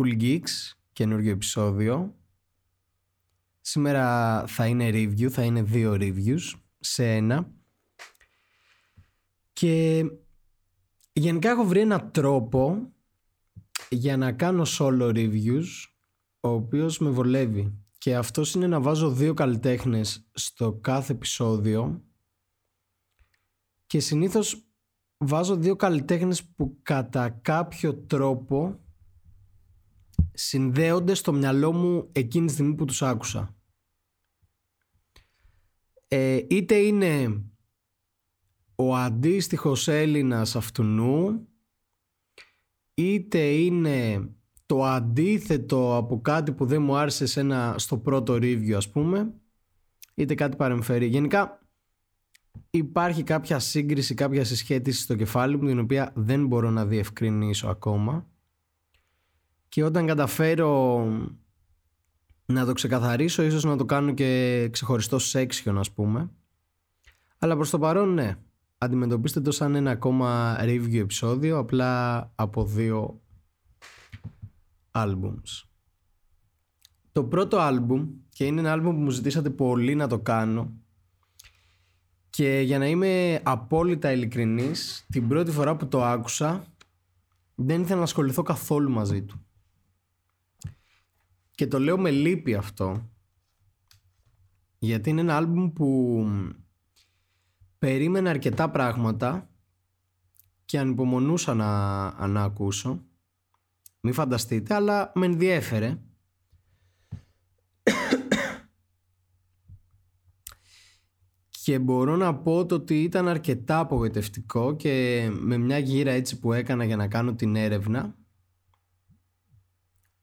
Cool Geeks, καινούργιο επεισόδιο. Σήμερα θα είναι review, θα είναι δύο reviews σε ένα. Και γενικά έχω βρει ένα τρόπο για να κάνω solo reviews, ο οποίος με βολεύει. Και αυτός είναι να βάζω δύο καλλιτέχνες στο κάθε επεισόδιο και συνήθως βάζω δύο καλλιτέχνες που κατά κάποιο τρόπο συνδέονται στο μυαλό μου εκείνη τη στιγμή που τους άκουσα. Ε, είτε είναι ο αντίστοιχος Έλληνας αυτού είτε είναι το αντίθετο από κάτι που δεν μου άρεσε σε ένα, στο πρώτο review ας πούμε είτε κάτι παρεμφερεί. Γενικά υπάρχει κάποια σύγκριση, κάποια συσχέτιση στο κεφάλι μου την οποία δεν μπορώ να διευκρινίσω ακόμα και όταν καταφέρω να το ξεκαθαρίσω ίσως να το κάνω και ξεχωριστό section ας πούμε. Αλλά προς το παρόν ναι. Αντιμετωπίστε το σαν ένα ακόμα review επεισόδιο απλά από δύο albums το πρώτο album και είναι ένα album που μου ζητήσατε πολύ να το κάνω και για να είμαι απόλυτα ειλικρινής την πρώτη φορά που το άκουσα δεν ήθελα να ασχοληθώ καθόλου μαζί του και το λέω με λύπη αυτό γιατί είναι ένα άλμπουμ που περίμενα αρκετά πράγματα και ανυπομονούσα να, να ακούσω. Μην φανταστείτε, αλλά με ενδιέφερε. και μπορώ να πω το ότι ήταν αρκετά απογοητευτικό και με μια γύρα έτσι που έκανα για να κάνω την έρευνα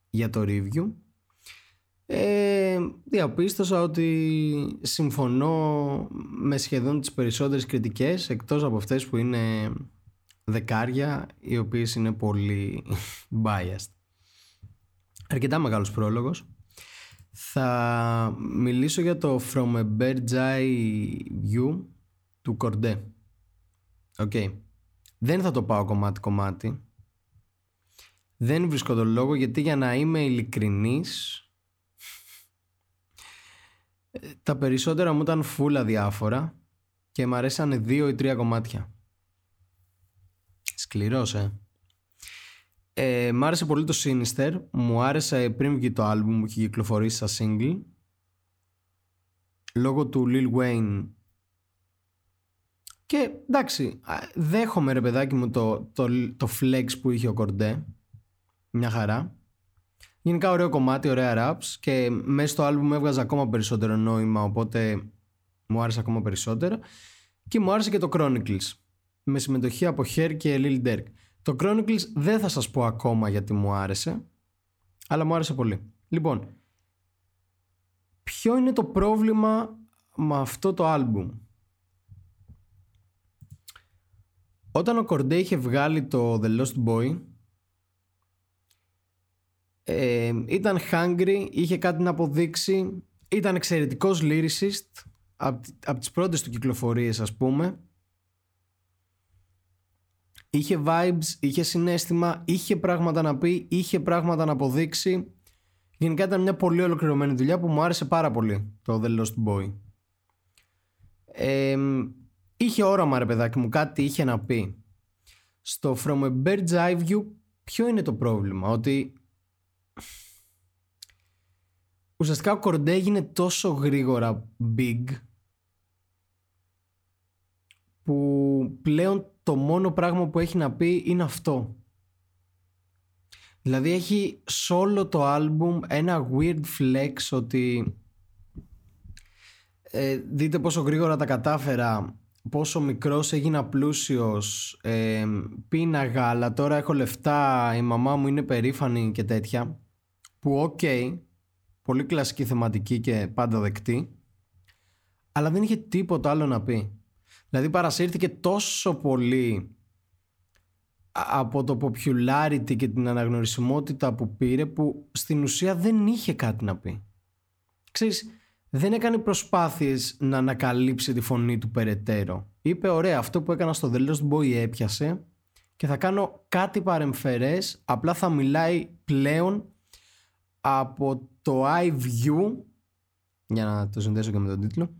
για το review ε, διαπίστωσα ότι συμφωνώ με σχεδόν τις περισσότερες κριτικές εκτός από αυτές που είναι δεκάρια οι οποίες είναι πολύ biased. Αρκετά μεγάλος πρόλογος. Θα μιλήσω για το From a Bird's Eye View του Κορντέ. Οκ. Δεν θα το πάω κομμάτι-κομμάτι. Δεν βρίσκω τον λόγο γιατί για να είμαι ειλικρινής τα περισσότερα μου ήταν φουλ αδιάφορα και μου αρέσανε δύο ή τρία κομμάτια. Σκληρός, ε. ε μ' άρεσε πολύ το Sinister. Μου άρεσε πριν βγει το άλμπουμ που είχε κυκλοφορήσει σαν single. Λόγω του Lil Wayne. Και εντάξει, δέχομαι ρε παιδάκι μου το, το, το flex που είχε ο Κορντέ. Μια χαρά. Γενικά ωραίο κομμάτι, ωραία raps και μέσα στο άλμπουμ έβγαζε ακόμα περισσότερο νόημα οπότε μου άρεσε ακόμα περισσότερο και μου άρεσε και το Chronicles με συμμετοχή από Hair και Lil Durk. Το Chronicles δεν θα σας πω ακόμα γιατί μου άρεσε αλλά μου άρεσε πολύ. Λοιπόν, ποιο είναι το πρόβλημα με αυτό το άλμπουμ. Όταν ο Κορντέ είχε βγάλει το The Lost Boy ε, ήταν hungry, είχε κάτι να αποδείξει, ήταν εξαιρετικός lyricist από, από τις πρώτες του κυκλοφορίες ας πούμε. Είχε vibes, είχε συνέστημα, είχε πράγματα να πει, είχε πράγματα να αποδείξει. Γενικά ήταν μια πολύ ολοκληρωμένη δουλειά που μου άρεσε πάρα πολύ το The Lost Boy. Ε, είχε όραμα ρε παιδάκι μου, κάτι είχε να πει. Στο From a Bird's Eye View ποιο είναι το πρόβλημα, ότι ουσιαστικά ο Κορντέ έγινε τόσο γρήγορα big που πλέον το μόνο πράγμα που έχει να πει είναι αυτό. Δηλαδή έχει σε όλο το άλμπουμ ένα weird flex ότι ε, δείτε πόσο γρήγορα τα κατάφερα πόσο μικρός έγινα πλούσιος ε, πίναγα αλλά τώρα έχω λεφτά η μαμά μου είναι περήφανη και τέτοια που οκ πολύ κλασική θεματική και πάντα δεκτή αλλά δεν είχε τίποτα άλλο να πει δηλαδή παρασύρθηκε τόσο πολύ από το popularity και την αναγνωρισιμότητα που πήρε που στην ουσία δεν είχε κάτι να πει ξέρεις δεν έκανε προσπάθειες να ανακαλύψει τη φωνή του περαιτέρω. Είπε ωραία αυτό που έκανα στο The Lost Boy έπιασε και θα κάνω κάτι παρεμφερές απλά θα μιλάει πλέον από το iView για να το συνδέσω και με τον τίτλο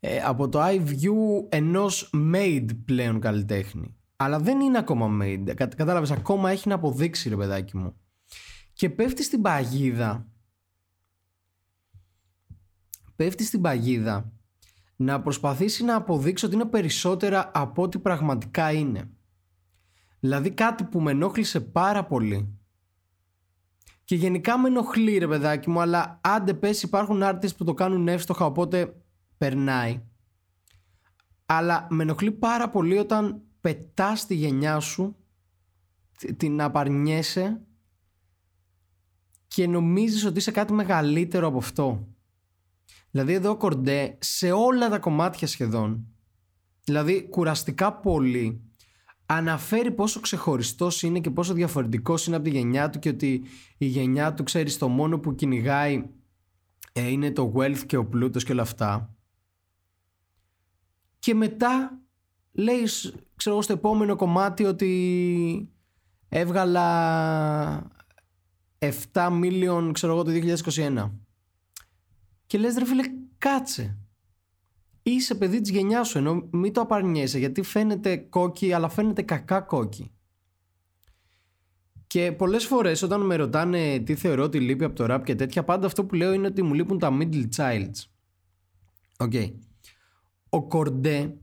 ε, από το iView ενός made πλέον καλλιτέχνη αλλά δεν είναι ακόμα made κατάλαβες ακόμα έχει να αποδείξει ρε παιδάκι μου και πέφτει στην παγίδα πέφτει στην παγίδα να προσπαθήσει να αποδείξει ότι είναι περισσότερα από ό,τι πραγματικά είναι. Δηλαδή κάτι που με ενόχλησε πάρα πολύ. Και γενικά με ενοχλεί ρε παιδάκι μου, αλλά άντε πες υπάρχουν άρτες που το κάνουν εύστοχα οπότε περνάει. Αλλά με ενοχλεί πάρα πολύ όταν πετάς τη γενιά σου, την απαρνιέσαι και νομίζεις ότι είσαι κάτι μεγαλύτερο από αυτό. Δηλαδή εδώ ο Κορντέ σε όλα τα κομμάτια σχεδόν, δηλαδή κουραστικά πολύ, αναφέρει πόσο ξεχωριστός είναι και πόσο διαφορετικός είναι από τη γενιά του και ότι η γενιά του, ξέρεις, το μόνο που κυνηγάει ε, είναι το wealth και ο πλούτος και όλα αυτά. Και μετά λέει, ξέρω εγώ, στο επόμενο κομμάτι ότι έβγαλα 7 million, ξέρω εγώ, το 2021. Και λες ρε φίλε κάτσε. Είσαι παιδί της γενιάς σου εννοώ μην το απαρνιέσαι γιατί φαίνεται cocky αλλά φαίνεται κακά cocky. Και πολλές φορές όταν με ρωτάνε τι θεωρώ ότι λείπει από το rap και τέτοια πάντα αυτό που λέω είναι ότι μου λείπουν τα middle childs. OK. Okay. Ο Κορντέ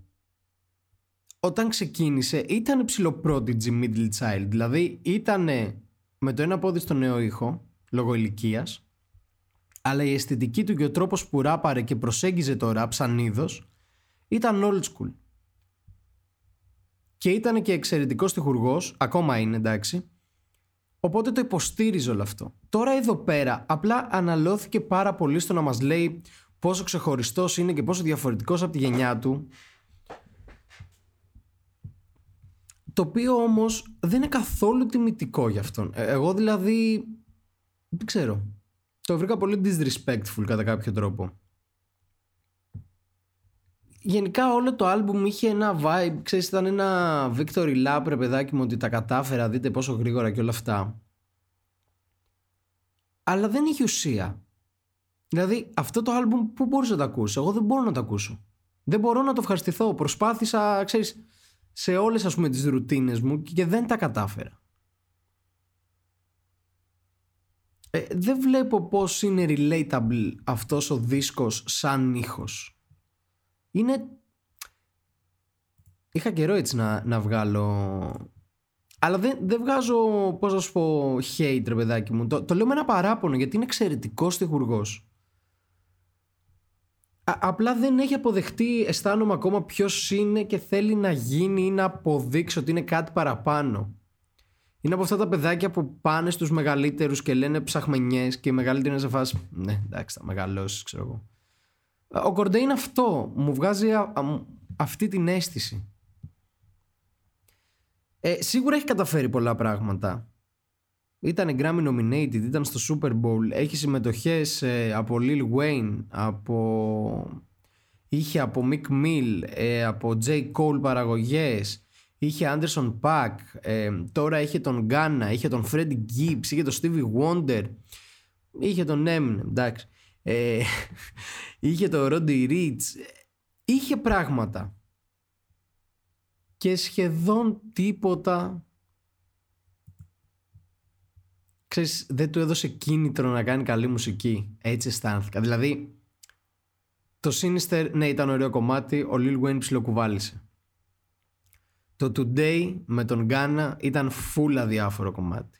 όταν ξεκίνησε ήταν ψιλο prodigy middle child. Δηλαδή ήταν με το ένα πόδι στο νέο ήχο λόγω ηλικίας αλλά η αισθητική του και ο τρόπος που ράπαρε και προσέγγιζε το ράπ σαν είδος ήταν old school. Και ήταν και εξαιρετικός στιχουργός, ακόμα είναι εντάξει, οπότε το υποστήριζε όλο αυτό. Τώρα εδώ πέρα απλά αναλώθηκε πάρα πολύ στο να μας λέει πόσο ξεχωριστός είναι και πόσο διαφορετικός από τη γενιά του το οποίο όμως δεν είναι καθόλου τιμητικό για αυτόν. Ε, εγώ δηλαδή δεν ξέρω το βρήκα πολύ disrespectful κατά κάποιο τρόπο. Γενικά όλο το άλμπουμ είχε ένα vibe, ξέρεις ήταν ένα victory lap ρε παιδάκι μου ότι τα κατάφερα, δείτε πόσο γρήγορα και όλα αυτά. Αλλά δεν είχε ουσία. Δηλαδή αυτό το άλμπουμ που μπορείς να το ακούσει, εγώ δεν μπορώ να το ακούσω. Δεν μπορώ να το ευχαριστηθώ, προσπάθησα ξέρεις σε όλες ας πούμε τις ρουτίνες μου και δεν τα κατάφερα. Ε, δεν βλέπω πώς είναι relatable αυτός ο δίσκος σαν ήχος. Είναι... Είχα καιρό έτσι να, να βγάλω... Αλλά δεν, δεν βγάζω, πώς να σου πω, hate ρε παιδάκι μου. Το, το λέω με ένα παράπονο γιατί είναι εξαιρετικός στιχουργός. απλά δεν έχει αποδεχτεί, αισθάνομαι ακόμα ποιος είναι και θέλει να γίνει ή να αποδείξει ότι είναι κάτι παραπάνω. Είναι από αυτά τα παιδάκια που πάνε στους μεγαλύτερους και λένε ψαχμενιές και οι μεγαλύτεροι είναι σε φάση ναι εντάξει θα μεγαλώσεις ξέρω εγώ. Ο Κορντέ είναι αυτό, μου βγάζει αυτή την αίσθηση. Ε, σίγουρα έχει καταφέρει πολλά πράγματα. Ήταν Grammy nominated, ήταν στο Super Bowl, έχει συμμετοχές ε, από Lil Wayne, από... είχε από Mick Mill, ε, από J. Cole παραγωγές, είχε Anderson Pack, ε, τώρα είχε τον Ghana, είχε τον Freddie Gibbs, είχε τον Stevie Wonder, είχε τον Eminem, εντάξει. Ε, είχε τον Roddy Rich, είχε πράγματα. Και σχεδόν τίποτα ξέρεις, δεν του έδωσε κίνητρο να κάνει καλή μουσική. Έτσι αισθάνθηκα. Δηλαδή, το Sinister, ναι, ήταν ωραίο κομμάτι, ο Lil Wayne ψιλοκουβάλισε. Το Today με τον Γκάνα ήταν full αδιάφορο κομμάτι.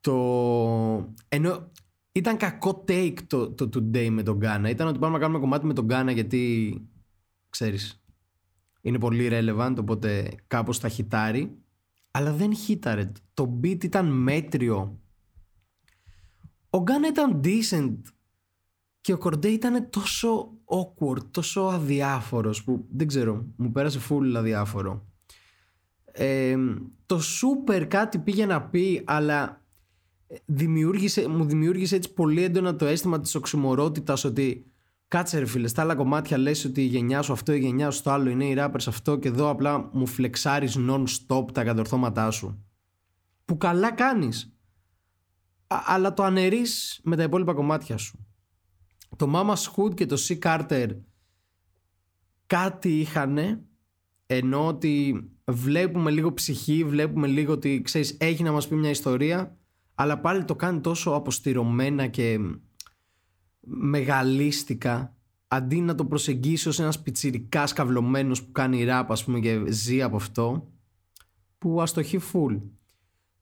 Το... Ενώ ήταν κακό take το, το Today με τον Γκάνα. Ήταν ότι πάμε να κάνουμε κομμάτι με τον Γκάνα γιατί, ξέρεις, είναι πολύ relevant, οπότε κάπως θα χιτάρει. Αλλά δεν χίταρε. Το beat ήταν μέτριο. Ο Γκάνα ήταν decent και ο Κορντέ ήταν τόσο awkward, τόσο αδιάφορος που δεν ξέρω, μου πέρασε full αδιάφορο. Ε, το super κάτι πήγε να πει αλλά δημιούργησε, μου δημιούργησε έτσι πολύ έντονα το αίσθημα της οξυμορότητας ότι Κάτσε ρε φίλε, στα άλλα κομμάτια λες ότι η γενιά σου αυτό, η γενιά σου το άλλο είναι οι rappers αυτό και εδώ απλά μου φλεξάρεις non-stop τα κατορθώματά σου. Που καλά κάνεις. αλλά το αναιρείς με τα υπόλοιπα κομμάτια σου. Το Mama's Hood και το C. Carter κάτι είχανε ενώ ότι βλέπουμε λίγο ψυχή, βλέπουμε λίγο ότι ξέρεις έχει να μας πει μια ιστορία αλλά πάλι το κάνει τόσο αποστηρωμένα και μεγαλίστικα αντί να το προσεγγίσει ως ένας πιτσιρικάς καυλωμένος που κάνει ράπ ας πούμε και ζει από αυτό που αστοχεί full.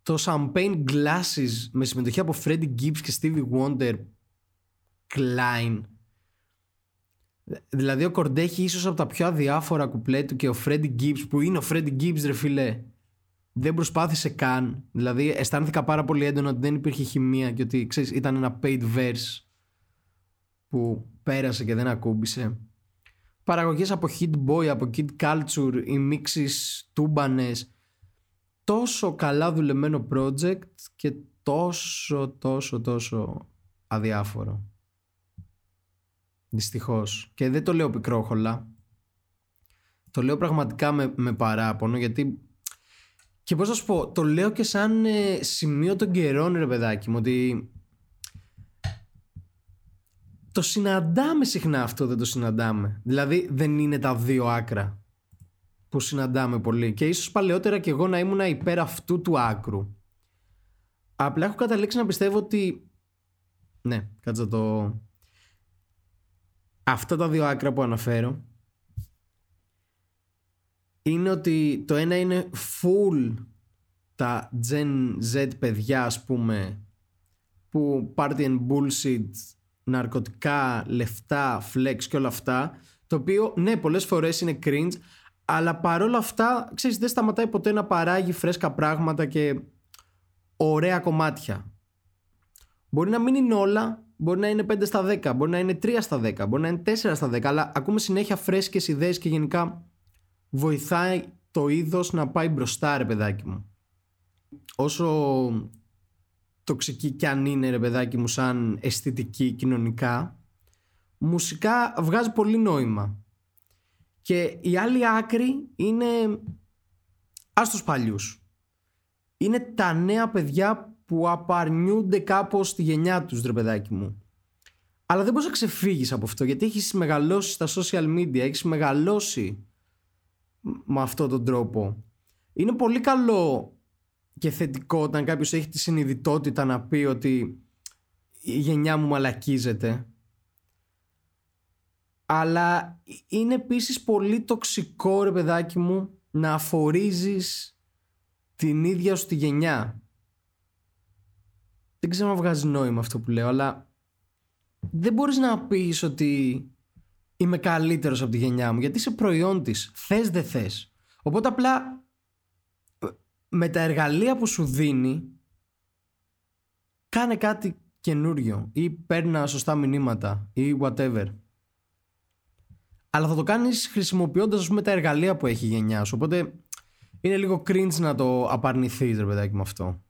Το Champagne Glasses με συμμετοχή από Freddie Gibbs και Stevie Wonder Klein Δηλαδή ο Κορντέ έχει ίσως από τα πιο αδιάφορα κουπλέ του και ο Freddie Gibbs που είναι ο Freddie Gibbs ρε φίλε δεν προσπάθησε καν δηλαδή αισθάνθηκα πάρα πολύ έντονα ότι δεν υπήρχε χημεία και ότι ξέρεις, ήταν ένα paid verse που πέρασε και δεν ακούμπησε. Παραγωγές από Hit Boy, από Kid Culture, οι μίξεις τούμπανες. Τόσο καλά δουλεμένο project και τόσο τόσο τόσο αδιάφορο. Δυστυχώς. Και δεν το λέω πικρόχολα. Το λέω πραγματικά με, με παράπονο γιατί και πώς θα σου πω, το λέω και σαν ε, σημείο των καιρών ρε παιδάκι μου ότι το συναντάμε συχνά αυτό, δεν το συναντάμε. Δηλαδή δεν είναι τα δύο άκρα που συναντάμε πολύ. Και ίσως παλαιότερα και εγώ να ήμουν υπέρ αυτού του άκρου. Απλά έχω καταλήξει να πιστεύω ότι... Ναι, κάτσε το... Αυτά τα δύο άκρα που αναφέρω είναι ότι το ένα είναι full τα Gen Z παιδιά ας πούμε που party and bullshit ναρκωτικά, λεφτά, flex και όλα αυτά. Το οποίο, ναι, πολλές φορές είναι cringe, αλλά παρόλα αυτά, ξέρεις, δεν σταματάει ποτέ να παράγει φρέσκα πράγματα και ωραία κομμάτια. Μπορεί να μην είναι όλα, μπορεί να είναι 5 στα 10, μπορεί να είναι 3 στα 10, μπορεί να είναι 4 στα 10, αλλά ακούμε συνέχεια φρέσκες ιδέες και γενικά βοηθάει το είδος να πάει μπροστά, ρε παιδάκι μου. Όσο τοξική κι αν είναι ρε παιδάκι μου σαν αισθητική κοινωνικά μουσικά βγάζει πολύ νόημα και η άλλη άκρη είναι ας τους παλιούς είναι τα νέα παιδιά που απαρνιούνται κάπως στη γενιά τους ρε παιδάκι μου. Αλλά δεν μπορείς να ξεφύγεις από αυτό γιατί έχεις μεγαλώσει στα social media έχεις μεγαλώσει με αυτόν τον τρόπο. Είναι πολύ καλό και θετικό όταν κάποιος έχει τη συνειδητότητα να πει ότι η γενιά μου μαλακίζεται. Αλλά είναι επίσης πολύ τοξικό ρε παιδάκι μου να αφορίζεις την ίδια σου τη γενιά δεν ξέρω αν βγάζει νόημα αυτό που λέω αλλά δεν μπορείς να πεις ότι είμαι καλύτερος από τη γενιά μου γιατί είσαι προϊόν της θες δεν θες οπότε απλά με τα εργαλεία που σου δίνει κάνε κάτι καινούριο ή παίρνα σωστά μηνύματα ή whatever. Αλλά θα το κάνεις χρησιμοποιώντας ας πούμε τα εργαλεία που έχει η γενιά σου. Οπότε είναι λίγο cringe να το απαρνηθείς ρε παιδάκι με αυτό.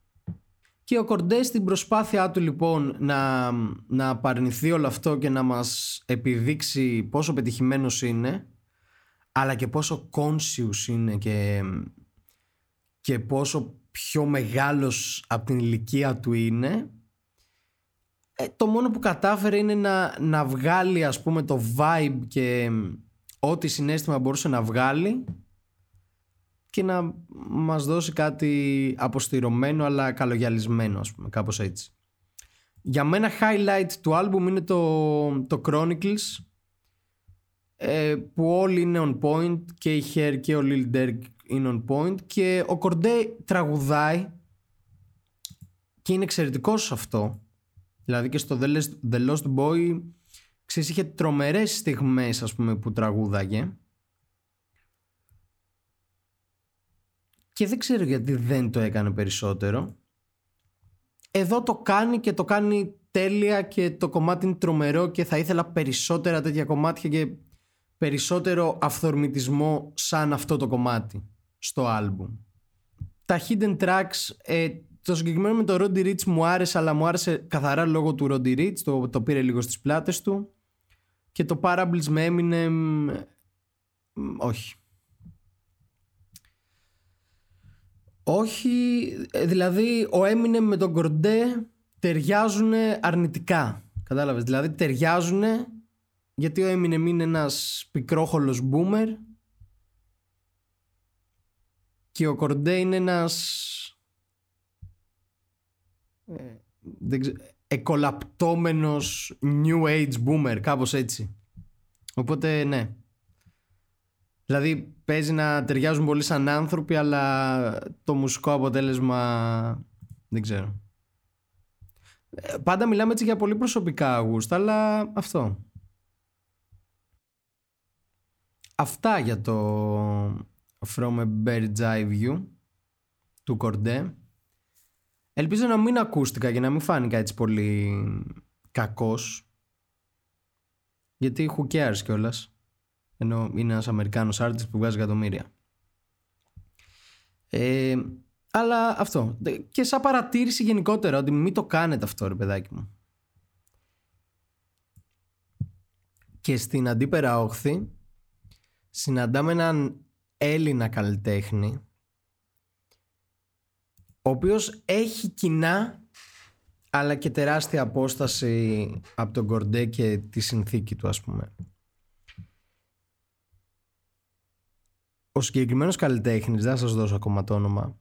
Και ο Κορντές στην προσπάθειά του λοιπόν να, να απαρνηθεί όλο αυτό και να μας επιδείξει πόσο πετυχημένος είναι αλλά και πόσο conscious είναι και και πόσο πιο μεγάλος από την ηλικία του είναι ε, το μόνο που κατάφερε είναι να, να βγάλει ας πούμε το vibe και ό,τι συνέστημα μπορούσε να βγάλει και να μας δώσει κάτι αποστηρωμένο αλλά καλογιαλισμένο ας πούμε κάπως έτσι. Για μένα highlight του album είναι το, το Chronicles ε, που όλοι είναι on point και η Hair και ο Lil Durk είναι on point και ο Κορντέ τραγουδάει και είναι εξαιρετικός σε αυτό. Δηλαδή και στο The Lost Boy ξέρεις είχε τρομερές στιγμές ας πούμε που τραγούδαγε και δεν ξέρω γιατί δεν το έκανε περισσότερο. Εδώ το κάνει και το κάνει τέλεια και το κομμάτι είναι τρομερό και θα ήθελα περισσότερα τέτοια κομμάτια και περισσότερο αυθορμητισμό σαν αυτό το κομμάτι στο άλμπουμ. Τα hidden tracks, ε, το συγκεκριμένο με το Roddy Rich μου άρεσε, αλλά μου άρεσε καθαρά λόγω του Roddy Rich, το, το πήρε λίγο στις πλάτες του. και το Parables με Eminem όχι. Όχι, ε, δηλαδή ο Eminem με τον Κορντέ ταιριάζουν αρνητικά. Κατάλαβες, δηλαδή ταιριάζουν γιατί ο Eminem είναι ένας πικρόχολος boomer και ο Κορντέ είναι ένας ε, εκολαπτώμενος new age boomer κάπως έτσι οπότε ναι δηλαδή παίζει να ταιριάζουν πολύ σαν άνθρωποι αλλά το μουσικό αποτέλεσμα δεν ξέρω ε, πάντα μιλάμε έτσι για πολύ προσωπικά αγούστα αλλά αυτό αυτά για το From a Bird's Eye View του Κορντέ Ελπίζω να μην ακούστηκα και να μην φάνηκα έτσι πολύ κακός. Γιατί who cares κιόλας. Ενώ είναι ένας Αμερικάνος artist που βγάζει εκατομμύρια. Ε, αλλά αυτό. Και σαν παρατήρηση γενικότερα ότι μην το κάνετε αυτό ρε παιδάκι μου. Και στην αντίπερα όχθη συναντάμε έναν Έλληνα καλλιτέχνη ο οποίος έχει κοινά αλλά και τεράστια απόσταση από τον Κορντέ και τη συνθήκη του ας πούμε. Ο συγκεκριμένος καλλιτέχνης, δεν θα σας δώσω ακόμα το όνομα,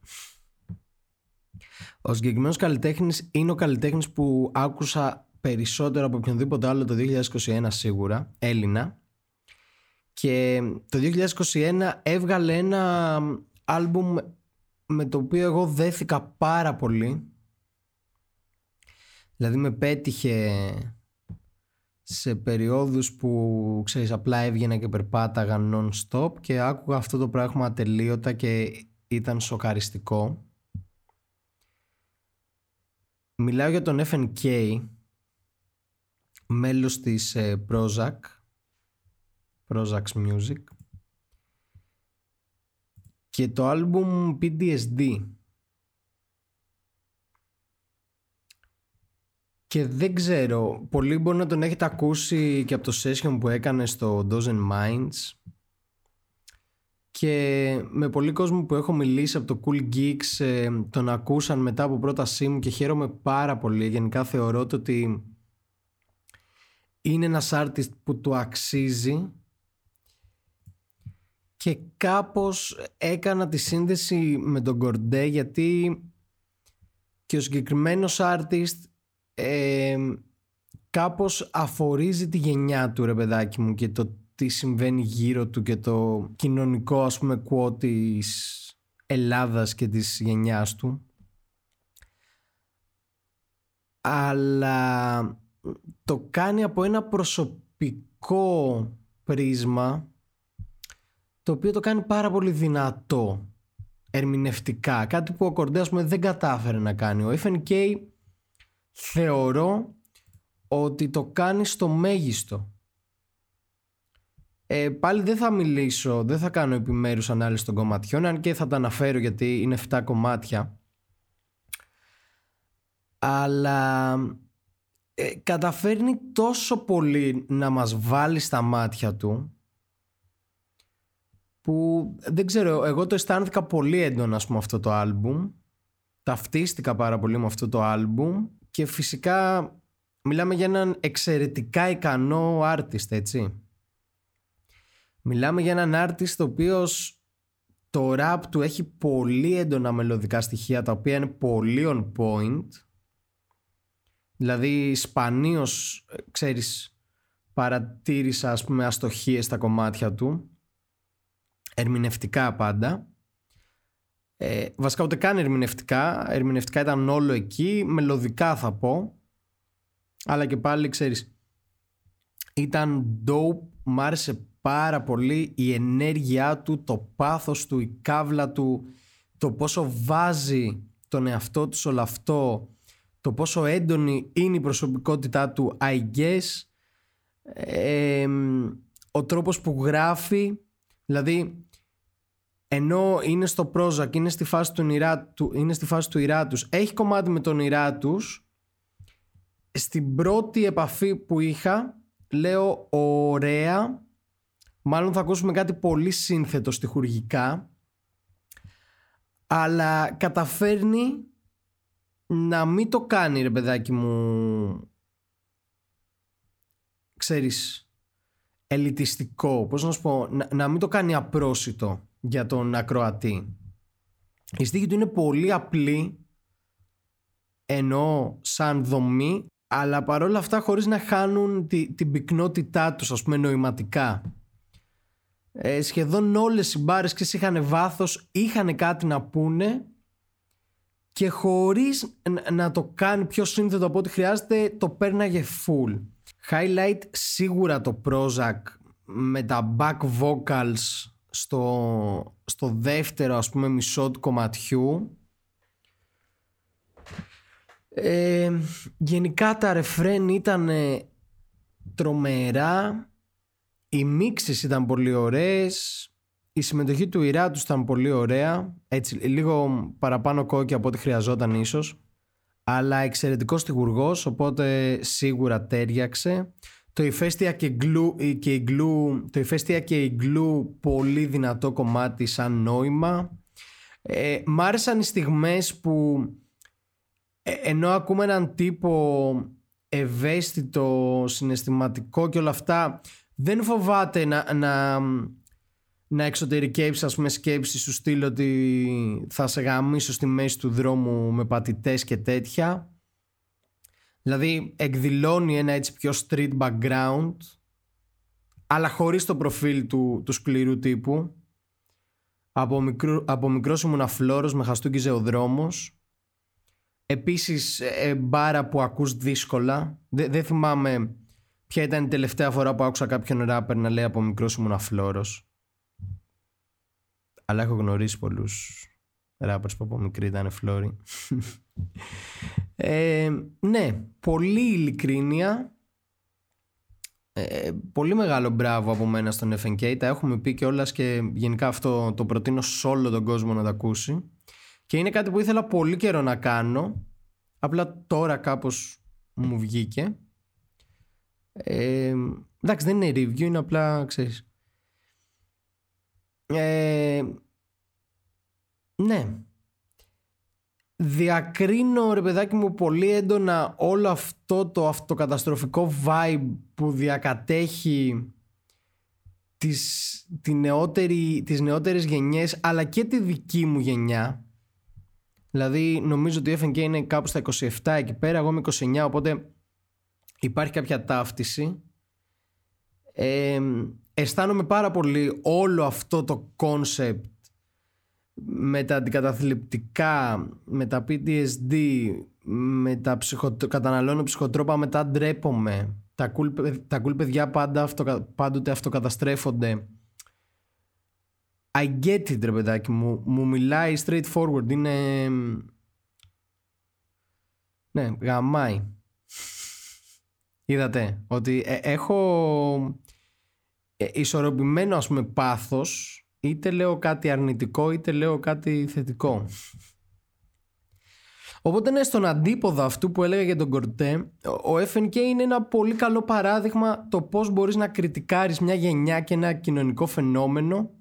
ο συγκεκριμένος καλλιτέχνης είναι ο καλλιτέχνης που άκουσα περισσότερο από οποιονδήποτε άλλο το 2021 σίγουρα, Έλληνα. Και το 2021 έβγαλε ένα άλμπουμ με το οποίο εγώ δέθηκα πάρα πολύ. Δηλαδή με πέτυχε σε περιόδους που ξέρεις απλά έβγαινα και περπάταγα non-stop και άκουγα αυτό το πράγμα ατελείωτα και ήταν σοκαριστικό. Μιλάω για τον FNK, μέλος της ε, Prozac, Prozac Music και το άλμπουμ PTSD. Και δεν ξέρω, πολλοί μπορεί να τον έχετε ακούσει και από το session που έκανε στο Dozen Minds και με πολλοί κόσμο που έχω μιλήσει από το Cool Geeks ε, τον ακούσαν μετά από πρότασή μου και χαίρομαι πάρα πολύ. Γενικά θεωρώ ότι είναι ένας artist που του αξίζει και κάπως έκανα τη σύνδεση με τον Κορντέ γιατί και ο συγκεκριμένος artist ε, κάπως αφορίζει τη γενιά του ρε παιδάκι μου και το τι συμβαίνει γύρω του και το κοινωνικό ας πούμε κουό της Ελλάδας και της γενιάς του αλλά το κάνει από ένα προσωπικό πρίσμα το οποίο το κάνει πάρα πολύ δυνατό ερμηνευτικά. Κάτι που ο Κορντέ δεν κατάφερε να κάνει. Ο FNK θεωρώ ότι το κάνεις στο μέγιστο. Ε, πάλι δεν θα μιλήσω, δεν θα κάνω επιμέρους ανάλυση των κομματιών αν και θα τα αναφέρω γιατί είναι 7 κομμάτια. Αλλά ε, καταφέρνει τόσο πολύ να μας βάλει στα μάτια του που δεν ξέρω, εγώ το αισθάνθηκα πολύ έντονα με αυτό το άλμπουμ. Ταυτίστηκα πάρα πολύ με αυτό το άλμπουμ και φυσικά μιλάμε για έναν εξαιρετικά ικανό artist έτσι. Μιλάμε για έναν artist ο οποίος το rap του έχει πολύ έντονα μελωδικά στοιχεία τα οποία είναι πολύ on point. Δηλαδή σπανίως ξέρεις παρατήρησα ας πούμε αστοχίες στα κομμάτια του. Ερμηνευτικά πάντα. Ε, βασικά ούτε καν ερμηνευτικά. Ερμηνευτικά ήταν όλο εκεί. Μελωδικά θα πω. Αλλά και πάλι ξέρεις. Ήταν dope. Μ' άρεσε πάρα πολύ η ενέργειά του, το πάθος του, η κάβλα του, το πόσο βάζει τον εαυτό του όλο αυτό, το πόσο έντονη είναι η προσωπικότητά του, I guess, ε, ο τρόπος που γράφει, Δηλαδή, ενώ είναι στο Prozac, είναι στη φάση του, του, είναι στη φάση του Ιράτους, έχει κομμάτι με τον Ιράτους, στην πρώτη επαφή που είχα, λέω ωραία. Μάλλον θα ακούσουμε κάτι πολύ σύνθετο στοιχουργικά αλλά καταφέρνει να μην το κάνει ρε παιδάκι μου ξέρεις ελιτιστικό. Πώς να σου πω να, να μην το κάνει απρόσιτο για τον ακροατή. Η στίχη του είναι πολύ απλή ενώ σαν δομή αλλά παρόλα αυτά χωρίς να χάνουν τη, την πυκνότητά τους ας πούμε νοηματικά. Ε, σχεδόν όλες οι μπάρες και είχαν βάθος είχαν κάτι να πούνε και χωρίς να το κάνει πιο σύνθετο από ό,τι χρειάζεται το πέρναγε full. Highlight σίγουρα το Prozac με τα back vocals στο, στο δεύτερο ας πούμε μισό του κομματιού. Ε, γενικά τα ρεφρέν ήταν τρομερά. Οι μίξεις ήταν πολύ ωραίες. Η συμμετοχή του Ιρά τους ήταν πολύ ωραία. Έτσι λίγο παραπάνω κόκκι από ό,τι χρειαζόταν ίσως. Αλλά εξαιρετικός στιγουργός οπότε σίγουρα τέριαξε το ηφαίστεια και, γκλου, και η γκλου, το ηφαίστεια και η γκλου πολύ δυνατό κομμάτι σαν νόημα. Ε, μ' άρεσαν οι στιγμές που ε, ενώ ακούμε έναν τύπο ευαίσθητο, συναισθηματικό και όλα αυτά δεν φοβάται να, να, να εξωτερικεύσει ας πούμε σκέψη σου στείλω ότι θα σε γαμίσω στη μέση του δρόμου με πατητές και τέτοια δηλαδή εκδηλώνει ένα έτσι πιο street background αλλά χωρίς το προφίλ του, του σκληρού τύπου. Από, μικρό, από μικρός ήμουν αφλόρος με χαστούκιζε ο δρόμος Επίσης ε, μπάρα που ακούς δύσκολα. Δεν θυμάμαι ποια ήταν η τελευταία φορά που άκουσα κάποιον ράπερ να λέει από μικρός ήμουν αφλόρος Αλλά έχω γνωρίσει πολλούς ράπερς που από μικρή ήταν φλόροι ε, Ναι, πολύ ειλικρίνεια ε, πολύ μεγάλο μπράβο από μένα στον FNK Τα έχουμε πει και όλας και γενικά αυτό το προτείνω σε όλο τον κόσμο να το ακούσει και είναι κάτι που ήθελα πολύ καιρό να κάνω. Απλά τώρα κάπως μου βγήκε. Ε, εντάξει δεν είναι review, είναι απλά ξέρεις. Ε, ναι. Διακρίνω ρε παιδάκι μου πολύ έντονα όλο αυτό το αυτοκαταστροφικό vibe που διακατέχει τις, τη νεότερη, τις νεότερες γενιές αλλά και τη δική μου γενιά Δηλαδή νομίζω ότι η FNK είναι κάπου στα 27 εκεί πέρα, εγώ είμαι 29 οπότε υπάρχει κάποια ταύτιση. Ε, αισθάνομαι πάρα πολύ όλο αυτό το κόνσεπτ με τα αντικαταθλιπτικά, με τα PTSD, με τα ψυχο... καταναλώνω ψυχοτρόπα, μετά ντρέπομαι. Τα cool, τα cool παιδιά πάντα αυτο, πάντοτε αυτοκαταστρέφονται. I get it ρε παιδάκι μου. Μου μιλάει straightforward Είναι Ναι γαμάει. Είδατε Ότι ε, έχω ε, Ισορροπημένο ας πούμε πάθος Είτε λέω κάτι αρνητικό Είτε λέω κάτι θετικό Οπότε ναι, στον αντίποδο αυτού που έλεγα για τον Κορτέ, ο FNK είναι ένα πολύ καλό παράδειγμα το πώς μπορείς να κριτικάρεις μια γενιά και ένα κοινωνικό φαινόμενο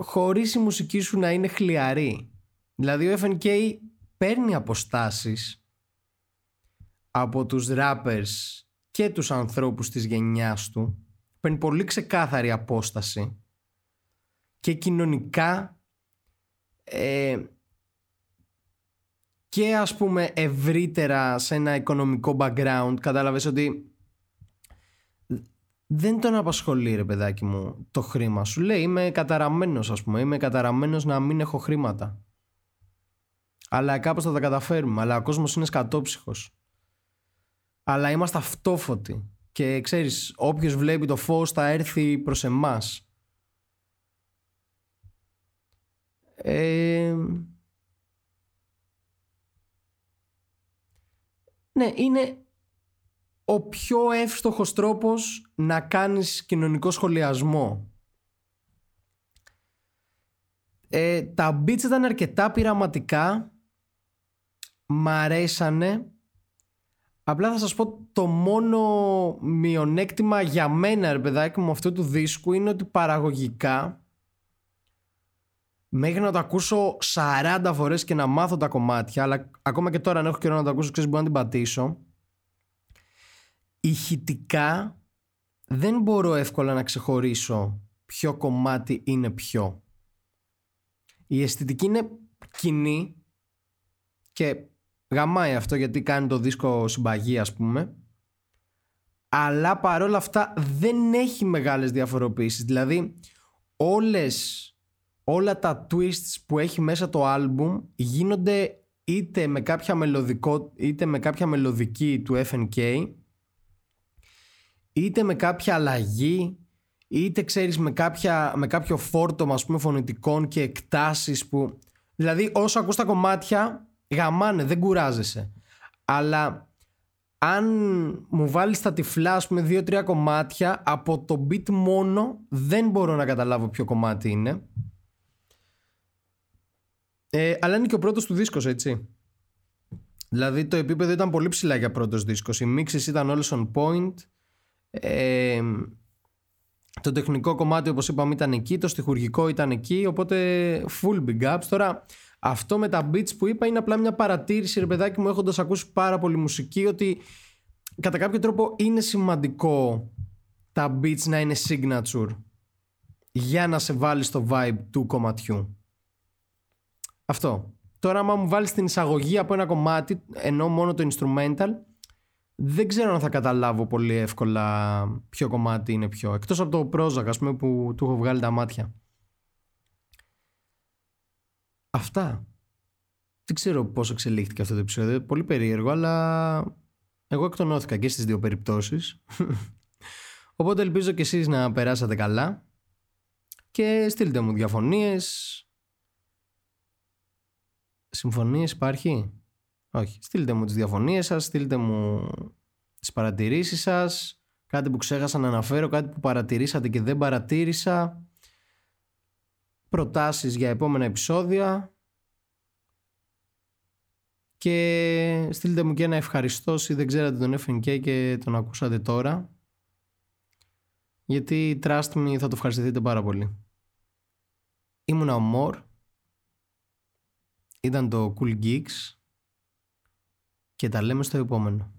χωρίς η μουσική σου να είναι χλιαρή. Δηλαδή ο FNK παίρνει αποστάσεις από τους rappers και τους ανθρώπους της γενιάς του. Παίρνει πολύ ξεκάθαρη απόσταση και κοινωνικά ε, και ας πούμε ευρύτερα σε ένα οικονομικό background. Κατάλαβες ότι δεν τον απασχολεί ρε παιδάκι μου το χρήμα σου. Λέει είμαι καταραμένος ας πούμε. Είμαι καταραμένος να μην έχω χρήματα. Αλλά κάπως θα τα καταφέρουμε. Αλλά ο κόσμος είναι σκατόψυχος. Αλλά είμαστε αυτόφωτοι και ξέρεις όποιος βλέπει το φως θα έρθει προς εμάς ε... ναι είναι ο πιο εύστοχος τρόπος να κάνεις κοινωνικό σχολιασμό. Ε, τα beats ήταν αρκετά πειραματικά, μ' αρέσανε, Απλά θα σας πω το μόνο μειονέκτημα για μένα ρε παιδάκι μου αυτού του δίσκου είναι ότι παραγωγικά μέχρι να το ακούσω 40 φορές και να μάθω τα κομμάτια αλλά ακόμα και τώρα αν έχω καιρό να το ακούσω ξέρεις μπορώ να την πατήσω ηχητικά δεν μπορώ εύκολα να ξεχωρίσω ποιο κομμάτι είναι ποιο. Η αισθητική είναι κοινή και γαμάει αυτό γιατί κάνει το δίσκο συμπαγή ας πούμε. Αλλά παρόλα αυτά δεν έχει μεγάλες διαφοροποίησεις. Δηλαδή όλες όλα τα twists που έχει μέσα το άλμπουμ γίνονται είτε με κάποια, μελωδικό, είτε με κάποια μελωδική του FNK είτε με κάποια αλλαγή είτε ξέρεις με, κάποια, με κάποιο φόρτο ας πούμε φωνητικών και εκτάσεις που δηλαδή όσο ακούς τα κομμάτια γαμάνε δεν κουράζεσαι. Αλλά αν μου βάλεις τα τυφλά ας πούμε δύο-τρία κομμάτια από το beat μόνο δεν μπορώ να καταλάβω ποιο κομμάτι είναι. Ε, αλλά είναι και ο πρώτος του δίσκος έτσι. Δηλαδή το επίπεδο ήταν πολύ ψηλά για πρώτος δίσκος. Οι μίξεις ήταν όλες on point. Ε, το τεχνικό κομμάτι όπως είπαμε ήταν εκεί, το στοιχουργικό ήταν εκεί, οπότε full big ups. Τώρα αυτό με τα beats που είπα είναι απλά μια παρατήρηση ρε παιδάκι μου έχοντας ακούσει πάρα πολύ μουσική ότι κατά κάποιο τρόπο είναι σημαντικό τα beats να είναι signature για να σε βάλει στο vibe του κομματιού. Αυτό. Τώρα άμα μου βάλεις την εισαγωγή από ένα κομμάτι ενώ μόνο το instrumental δεν ξέρω αν θα καταλάβω πολύ εύκολα ποιο κομμάτι είναι ποιο. Εκτός από το Prozac ας πούμε που του έχω βγάλει τα μάτια. Αυτά. Δεν ξέρω πώς εξελίχθηκε αυτό το επεισόδιο. Πολύ περίεργο αλλά εγώ εκτονώθηκα και στις δύο περιπτώσεις. Οπότε ελπίζω και εσείς να περάσατε καλά και στείλτε μου διαφωνίες. Συμφωνίες υπάρχει; Όχι. Στείλτε μου τις διαφωνίες σας, στείλτε μου τις παρατηρήσεις σας, κάτι που ξέχασα να αναφέρω, κάτι που παρατηρήσατε και δεν παρατήρησα, προτάσεις για επόμενα επεισόδια και στείλτε μου και ένα ευχαριστώ ή δεν ξέρατε τον FNK και τον ακούσατε τώρα γιατί trust me θα το ευχαριστηθείτε πάρα πολύ. Ήμουνα ο Μορ, ήταν το Cool Geeks και τα λέμε στο επόμενο.